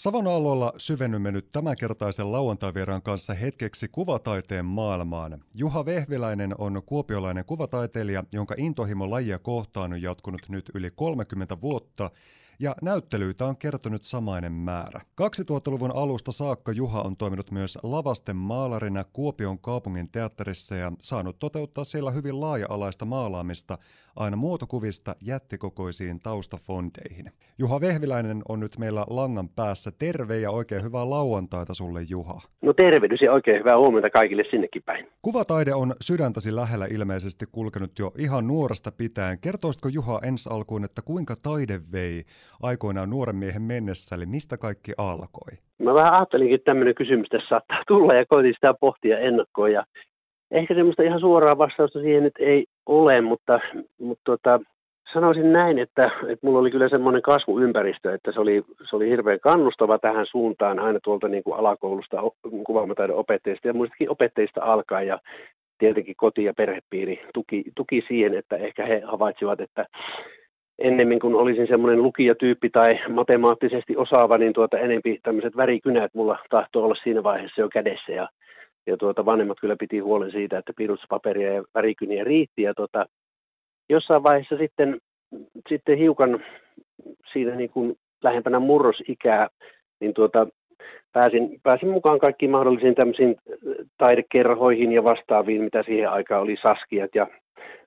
Savonallolla syvennymme nyt tämänkertaisen lauantaivieraan kanssa hetkeksi kuvataiteen maailmaan. Juha Vehviläinen on kuopiolainen kuvataiteilija, jonka intohimo lajia kohtaan on jatkunut nyt yli 30 vuotta – ja näyttelyitä on kertonut samainen määrä. 2000-luvun alusta saakka Juha on toiminut myös lavasten maalarina Kuopion kaupungin teatterissa ja saanut toteuttaa siellä hyvin laaja-alaista maalaamista aina muotokuvista jättikokoisiin taustafondeihin. Juha Vehviläinen on nyt meillä langan päässä. Terve ja oikein hyvää lauantaita sulle Juha. No tervehdys ja oikein hyvää huomenta kaikille sinnekin päin. Kuvataide on sydäntäsi lähellä ilmeisesti kulkenut jo ihan nuoresta pitäen. Kertoisitko Juha ensi alkuun, että kuinka taide vei aikoinaan nuoren miehen mennessä, eli mistä kaikki alkoi? Mä vähän ajattelinkin, että tämmöinen kysymys tässä saattaa tulla ja koitin sitä pohtia ennakkoon ja ehkä semmoista ihan suoraa vastausta siihen nyt ei ole, mutta, mutta tota, sanoisin näin, että, että mulla oli kyllä semmoinen kasvuympäristö, että se oli, se oli hirveän kannustava tähän suuntaan aina tuolta niin kuin alakoulusta, kuvaamataidon opettajista ja muistakin opettajista alkaen ja tietenkin koti- ja perhepiiri tuki, tuki siihen, että ehkä he havaitsivat, että ennemmin kuin olisin semmoinen lukijatyyppi tai matemaattisesti osaava, niin tuota enempi tämmöiset värikynät mulla tahtoo olla siinä vaiheessa jo kädessä. Ja, ja tuota vanhemmat kyllä piti huolen siitä, että piiruspaperia ja värikyniä riitti. Ja tuota, jossain vaiheessa sitten, sitten hiukan siinä niin kuin lähempänä murrosikää, niin tuota, pääsin, pääsin mukaan kaikkiin mahdollisiin tämmöisiin taidekerhoihin ja vastaaviin, mitä siihen aikaan oli Saskiat ja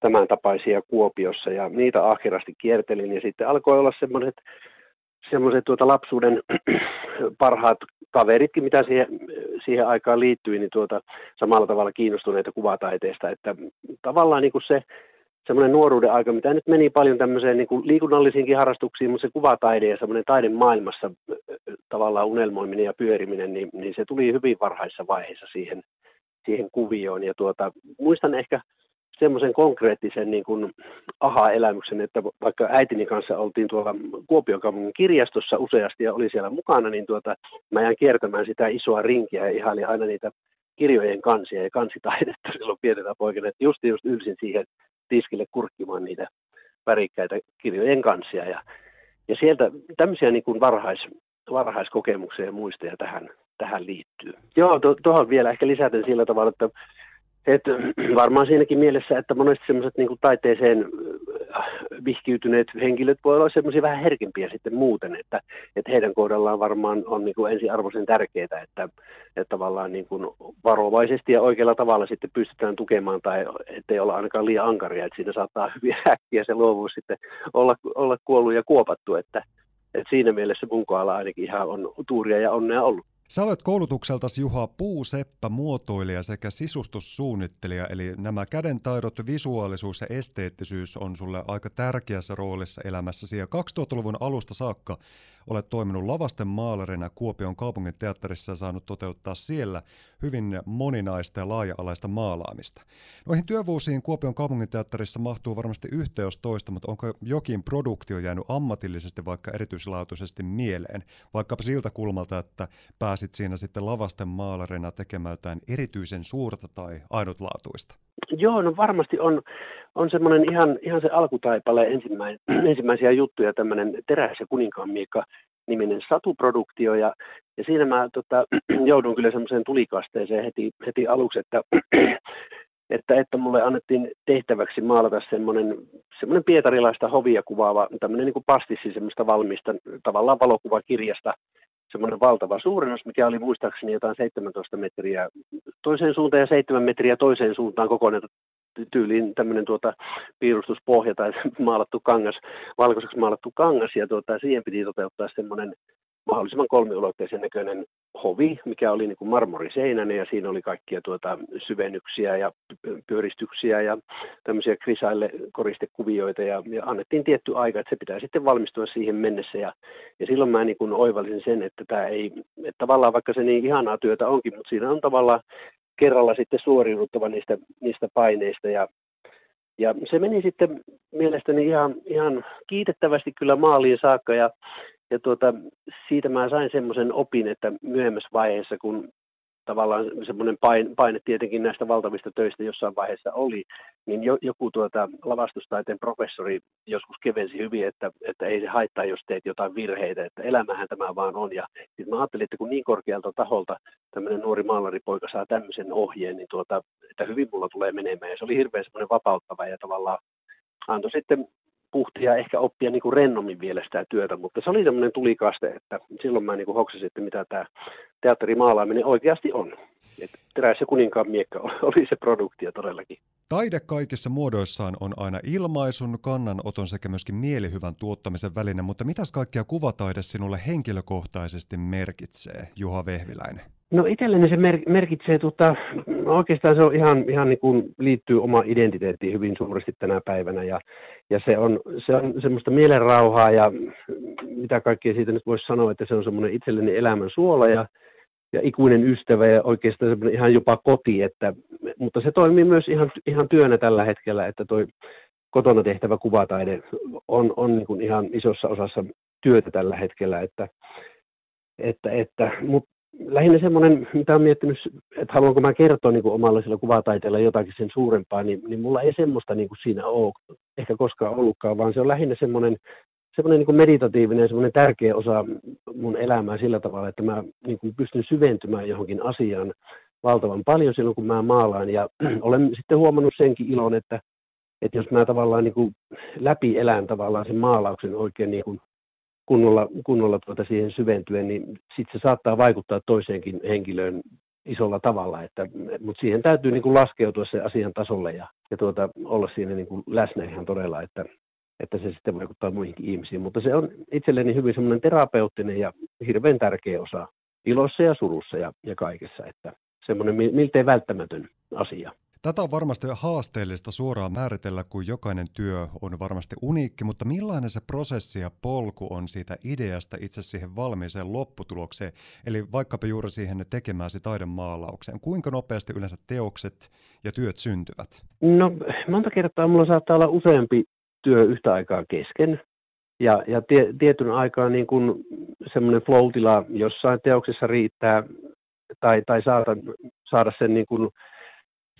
tämän tapaisia Kuopiossa ja niitä ahkerasti kiertelin ja sitten alkoi olla semmoiset semmoiset tuota lapsuuden parhaat kaveritkin, mitä siihen, siihen aikaan liittyi, niin tuota, samalla tavalla kiinnostuneita kuvataiteesta, että tavallaan niin kuin se semmoinen nuoruuden aika, mitä nyt meni paljon tämmöiseen niin kuin liikunnallisiinkin harrastuksiin, mutta se kuvataide ja semmoinen taiden maailmassa tavallaan unelmoiminen ja pyöriminen, niin, niin se tuli hyvin varhaisessa vaiheessa siihen, siihen kuvioon. Ja tuota, muistan ehkä semmoisen konkreettisen niin kuin aha-elämyksen, että vaikka äitini kanssa oltiin tuolla Kuopion kaupungin kirjastossa useasti ja oli siellä mukana, niin tuota, mä jäin kiertämään sitä isoa rinkiä ja ihailin aina niitä kirjojen kansia ja kansitaidetta silloin pienenä poikana, että just just ylsin siihen tiskille kurkkimaan niitä värikkäitä kirjojen kansia ja, ja sieltä tämmöisiä niin kuin varhais, varhaiskokemuksia ja muistoja tähän, tähän liittyy. Joo, tuohon to, vielä ehkä lisäten sillä tavalla, että et varmaan siinäkin mielessä, että monesti semmoiset niin taiteeseen äh, vihkiytyneet henkilöt voi olla semmoisia vähän herkempiä sitten muuten, että, että heidän kohdallaan varmaan on niin kuin ensiarvoisen tärkeää, että, että tavallaan niin kuin varovaisesti ja oikealla tavalla sitten pystytään tukemaan tai ettei olla ainakaan liian ankaria, että siinä saattaa hyvin äkkiä se luovuus sitten olla, olla kuollut ja kuopattu, että, että siinä mielessä mun kohdalla ainakin ihan on tuuria ja onnea ollut. Sä olet koulutukseltasi Juha puuseppä, muotoilija sekä sisustussuunnittelija, eli nämä kädentaidot, visuaalisuus ja esteettisyys on sulle aika tärkeässä roolissa elämässäsi. Ja 2000-luvun alusta saakka Olet toiminut lavasten maalarina Kuopion kaupungin teatterissa ja saanut toteuttaa siellä hyvin moninaista ja laaja-alaista maalaamista. Noihin työvuosiin Kuopion kaupungin teatterissa mahtuu varmasti yhteys toista, mutta onko jokin produktio jäänyt ammatillisesti vaikka erityislaatuisesti mieleen? Vaikkapa siltä kulmalta, että pääsit siinä sitten lavasten maalarina tekemään jotain erityisen suurta tai ainutlaatuista? Joo, no varmasti on, on semmoinen ihan, ihan se alkutaipale ensimmäinen, ensimmäisiä juttuja, tämmöinen Teräs ja kuninkaan miekka niminen satuproduktio, ja, ja siinä mä tota, joudun kyllä semmoiseen tulikasteeseen heti, heti aluksi, että, että, että mulle annettiin tehtäväksi maalata semmoinen, semmoinen pietarilaista hovia kuvaava, tämmöinen niin kuin pastissi semmoista valmista, tavallaan valokuvakirjasta, semmoinen valtava suurennus, mikä oli muistaakseni jotain 17 metriä toiseen suuntaan ja 7 metriä toiseen suuntaan kokoinen tyyliin tämmöinen tuota, piirustuspohja tai maalattu kangas, valkoiseksi maalattu kangas, ja tuota, siihen piti toteuttaa semmoinen mahdollisimman kolmiulotteisen näköinen hovi, mikä oli niin kuin marmoriseinäinen ja siinä oli kaikkia tuota syvennyksiä ja pyöristyksiä ja tämmöisiä krisaille koristekuvioita ja, ja annettiin tietty aika, että se pitää sitten valmistua siihen mennessä ja, ja silloin mä niin kuin oivallisin sen, että tämä ei, että tavallaan vaikka se niin ihanaa työtä onkin, mutta siinä on tavallaan kerralla sitten suoriuduttava niistä, niistä paineista ja ja se meni sitten mielestäni ihan, ihan kiitettävästi kyllä maaliin saakka ja ja tuota, siitä mä sain semmoisen opin, että myöhemmässä vaiheessa, kun tavallaan semmoinen paine, paine tietenkin näistä valtavista töistä jossain vaiheessa oli, niin jo, joku tuota lavastustaiteen professori joskus kevensi hyvin, että, että ei se haittaa, jos teet jotain virheitä, että elämähän tämä vaan on. Ja sitten mä ajattelin, että kun niin korkealta taholta tämmöinen nuori maalaripoika saa tämmöisen ohjeen, niin tuota, että hyvin mulla tulee menemään. Ja se oli hirveän semmoinen vapauttava ja tavallaan antoi sitten puhtia ehkä oppia niin kuin rennommin vielä sitä työtä, mutta se oli semmoinen tulikaste, että silloin mä niin kuin hoksasin, että mitä tämä teatterimaalaaminen oikeasti on. Että teräs ja kuninkaan miekka oli se produktia todellakin. Taide kaikissa muodoissaan on aina ilmaisun, kannanoton sekä myöskin mielihyvän tuottamisen väline, mutta mitäs kaikkia kuvataide sinulle henkilökohtaisesti merkitsee, Juha Vehviläinen? No itselleni se mer- merkitsee, tota, oikeastaan se on ihan, ihan niin kuin liittyy oma identiteettiin hyvin suuresti tänä päivänä. Ja, ja se, on, se on semmoista mielenrauhaa ja mitä kaikkea siitä nyt voisi sanoa, että se on semmoinen itselleni elämän suola ja, ja ikuinen ystävä ja oikeastaan ihan jopa koti, että, mutta se toimii myös ihan, ihan työnä tällä hetkellä, että toi kotona tehtävä kuvataide on, on niin kuin ihan isossa osassa työtä tällä hetkellä, että, että, että mutta lähinnä semmoinen, mitä olen miettinyt, että haluanko mä kertoa niin omalla sillä kuvataiteella jotakin sen suurempaa, niin, niin mulla ei semmoista niin kuin siinä ole ehkä koskaan ollutkaan, vaan se on lähinnä semmoinen, semmoinen niin kuin meditatiivinen, semmoinen tärkeä osa mun elämää sillä tavalla, että mä niin kuin pystyn syventymään johonkin asiaan valtavan paljon silloin, kun mä maalaan. Ja olen sitten huomannut senkin ilon, että, että jos mä tavallaan niin kuin läpi elän tavallaan sen maalauksen oikein niin kuin kunnolla, kunnolla tuota siihen syventyen, niin sitten se saattaa vaikuttaa toiseenkin henkilöön isolla tavalla, että, mutta siihen täytyy niin kuin laskeutua se asian tasolle ja, ja tuota, olla siinä niin kuin läsnä ihan todella, että, että se sitten vaikuttaa muihinkin ihmisiin. Mutta se on itselleni hyvin semmoinen terapeuttinen ja hirveän tärkeä osa ilossa ja surussa ja, ja kaikessa, että semmoinen miltei välttämätön asia. Tätä on varmasti haasteellista suoraan määritellä, kun jokainen työ on varmasti uniikki, mutta millainen se prosessi ja polku on siitä ideasta itse siihen valmiiseen lopputulokseen, eli vaikkapa juuri siihen tekemääsi taidemaalaukseen. Kuinka nopeasti yleensä teokset ja työt syntyvät? No monta kertaa mulla saattaa olla useampi työ yhtä aikaa kesken, ja, ja tie, tietyn aikaa niin kun semmoinen flow jossain teoksessa riittää, tai, tai saada, saada sen niin kun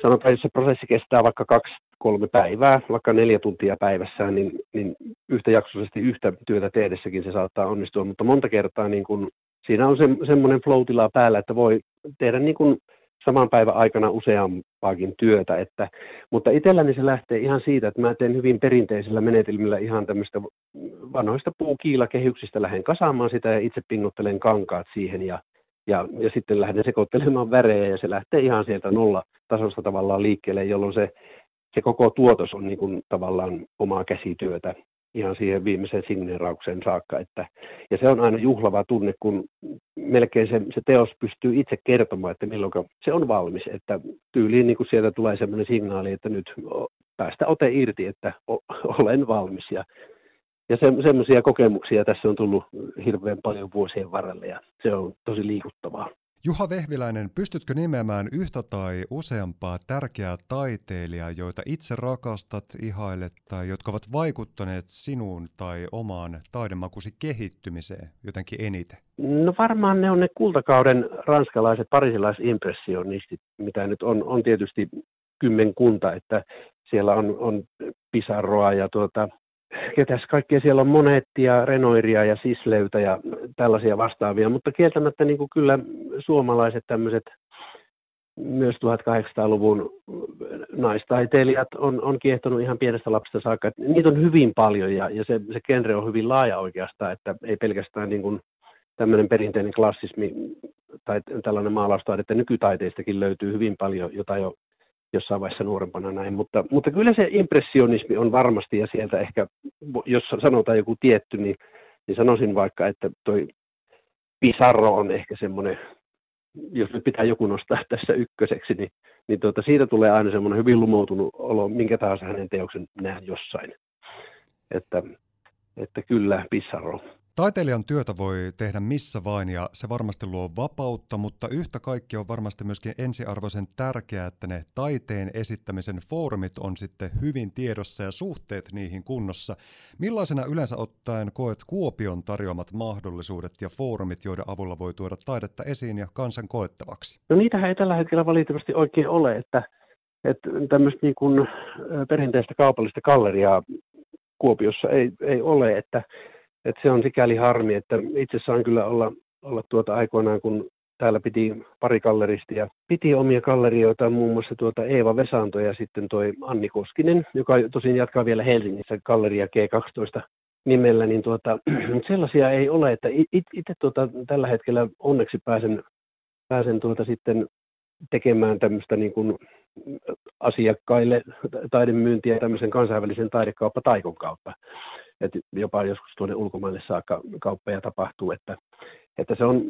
sanotaan, jos se prosessi kestää vaikka kaksi, kolme päivää, vaikka neljä tuntia päivässä, niin, niin yhtäjaksoisesti yhtä työtä tehdessäkin se saattaa onnistua, mutta monta kertaa niin kun, siinä on se, semmoinen flow päällä, että voi tehdä niin kun saman päivän aikana useampaakin työtä, että, mutta itselläni se lähtee ihan siitä, että mä teen hyvin perinteisillä menetelmillä ihan tämmöistä vanhoista puukiilakehyksistä lähden kasaamaan sitä ja itse pingottelen kankaat siihen ja ja, ja sitten lähden sekoittelemaan värejä ja se lähtee ihan sieltä nolla tasosta tavallaan liikkeelle, jolloin se, se koko tuotos on niin kuin tavallaan omaa käsityötä ihan siihen viimeiseen signeeraukseen saakka. Että, ja se on aina juhlava tunne, kun melkein se, se teos pystyy itse kertomaan, että milloin se on valmis. Että tyyliin niin kuin sieltä tulee sellainen signaali, että nyt päästä ote irti, että olen valmis. Ja ja se, semmoisia kokemuksia tässä on tullut hirveän paljon vuosien varrella ja se on tosi liikuttavaa. Juha Vehviläinen, pystytkö nimeämään yhtä tai useampaa tärkeää taiteilijaa, joita itse rakastat, ihailet tai jotka ovat vaikuttaneet sinuun tai omaan taidemakusi kehittymiseen jotenkin eniten? No varmaan ne on ne kultakauden ranskalaiset parisilaimpressionistit, mitä nyt on, on tietysti kymmenkunta, että siellä on, on Pisarroa ja tuota, ketäs kaikkea siellä on Monettia, Renoiria ja Sisleytä ja tällaisia vastaavia, mutta kieltämättä niin kuin kyllä suomalaiset tämmöiset myös 1800-luvun naistaiteilijat on, on kiehtonut ihan pienestä lapsesta saakka. Niitä on hyvin paljon ja, ja se, se genre on hyvin laaja oikeastaan, että ei pelkästään niin kuin tämmöinen perinteinen klassismi tai tällainen maalaustaide, että nykytaiteistakin löytyy hyvin paljon, jota jo jossain vaiheessa nuorempana näin, mutta, mutta kyllä se impressionismi on varmasti, ja sieltä ehkä, jos sanotaan joku tietty, niin, niin sanoisin vaikka, että toi Pisarro on ehkä semmoinen, jos nyt pitää joku nostaa tässä ykköseksi, niin, niin tuota, siitä tulee aina semmoinen hyvin lumoutunut olo, minkä tahansa hänen teoksen näen jossain. Että, että kyllä Pissarro. Taiteilijan työtä voi tehdä missä vain ja se varmasti luo vapautta, mutta yhtä kaikki on varmasti myöskin ensiarvoisen tärkeää, että ne taiteen esittämisen foorumit on sitten hyvin tiedossa ja suhteet niihin kunnossa. Millaisena yleensä ottaen koet Kuopion tarjoamat mahdollisuudet ja foorumit, joiden avulla voi tuoda taidetta esiin ja kansan koettavaksi? No niitähän ei tällä hetkellä valitettavasti oikein ole, että, että tämmöistä niin kuin perinteistä kaupallista galleriaa Kuopiossa ei, ei ole, että että se on sikäli harmi, että itse saan kyllä olla, olla tuota aikoinaan, kun täällä piti pari galleristia. Piti omia gallerioita, muun muassa tuota Eeva Vesanto ja sitten toi Anni Koskinen, joka tosin jatkaa vielä Helsingissä galleria G12 nimellä, niin tuota, sellaisia ei ole, että itse tuota, tällä hetkellä onneksi pääsen, pääsen tuota sitten tekemään tämmöistä niin kuin asiakkaille taidemyyntiä tämmöisen kansainvälisen taidekauppa Taikon kautta että jopa joskus tuonne ulkomaille saakka kauppeja tapahtuu, että, että se on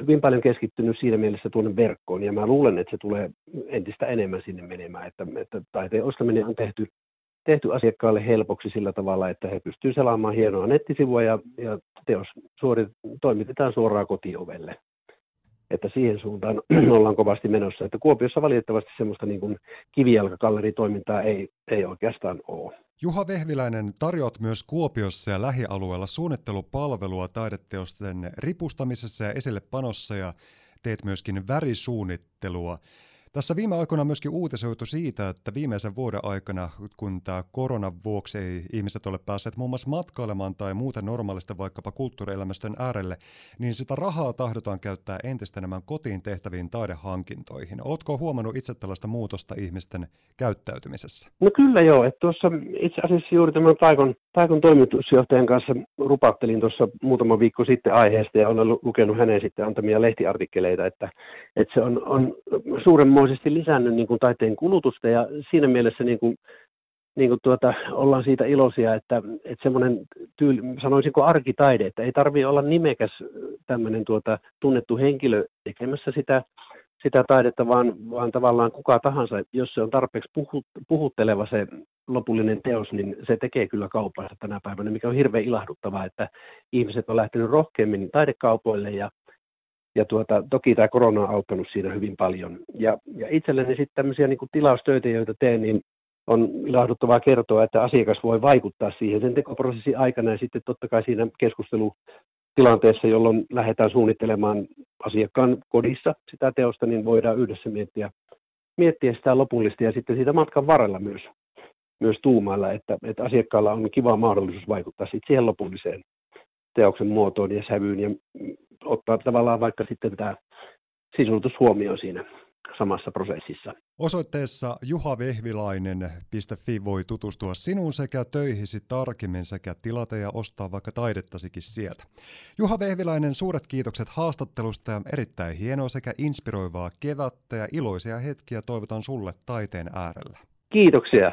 hyvin paljon keskittynyt siinä mielessä tuonne verkkoon, ja mä luulen, että se tulee entistä enemmän sinne menemään, että, että taiteen ostaminen on tehty, tehty asiakkaalle helpoksi sillä tavalla, että he pystyvät selaamaan hienoa nettisivua, ja, ja teos suorit, toimitetaan suoraan kotiovelle että siihen suuntaan ollaan kovasti menossa. Että Kuopiossa valitettavasti semmoista niin kuin kivijalkakalleritoimintaa ei, ei oikeastaan ole. Juha Vehviläinen, tarjoat myös Kuopiossa ja lähialueella suunnittelupalvelua taideteosten ripustamisessa ja esille panossa ja teet myöskin värisuunnittelua. Tässä viime aikoina myöskin uutisoitu siitä, että viimeisen vuoden aikana, kun tämä koronan vuoksi ei ihmiset ole päässeet muun muassa matkailemaan tai muuten normaalista vaikkapa kulttuurielämystön äärelle, niin sitä rahaa tahdotaan käyttää entistä enemmän kotiin tehtäviin taidehankintoihin. Oletko huomannut itse tällaista muutosta ihmisten käyttäytymisessä? No kyllä joo, että tuossa itse asiassa juuri tämän Taikon, Taikon toimitusjohtajan kanssa rupattelin tuossa muutama viikko sitten aiheesta ja olen lukenut hänen sitten antamia lehtiartikkeleita, että, että se on, on suuren luonnollisesti lisännyt niin kuin taiteen kulutusta ja siinä mielessä niin kuin, niin kuin tuota, ollaan siitä iloisia, että, että semmoinen tyyli, sanoisinko arkitaide, että ei tarvitse olla nimekäs tämmöinen tuota, tunnettu henkilö tekemässä sitä, sitä taidetta, vaan, vaan tavallaan kuka tahansa, jos se on tarpeeksi puhut, puhutteleva se lopullinen teos, niin se tekee kyllä kaupansa tänä päivänä, mikä on hirveän ilahduttavaa, että ihmiset on lähtenyt rohkeammin taidekaupoille ja ja tuota, toki tämä korona on auttanut siinä hyvin paljon. Ja, ja itselleni sitten tämmöisiä niin tilaustöitä, joita teen, niin on ilahduttavaa kertoa, että asiakas voi vaikuttaa siihen sen tekoprosessin aikana ja sitten totta kai siinä keskustelutilanteessa, jolloin lähdetään suunnittelemaan asiakkaan kodissa sitä teosta, niin voidaan yhdessä miettiä, miettiä sitä lopullista ja sitten siitä matkan varrella myös, myös tuumailla, että, että asiakkaalla on kiva mahdollisuus vaikuttaa siihen lopulliseen teoksen muotoon ja sävyyn ja ottaa tavallaan vaikka sitten tämä sisutus huomioon siinä samassa prosessissa. Osoitteessa juhavehvilainen.fi voi tutustua sinuun sekä töihisi tarkemmin sekä tilata ja ostaa vaikka taidettasikin sieltä. Juha Vehviläinen, suuret kiitokset haastattelusta ja erittäin hienoa sekä inspiroivaa kevättä ja iloisia hetkiä toivotan sulle taiteen äärellä. Kiitoksia.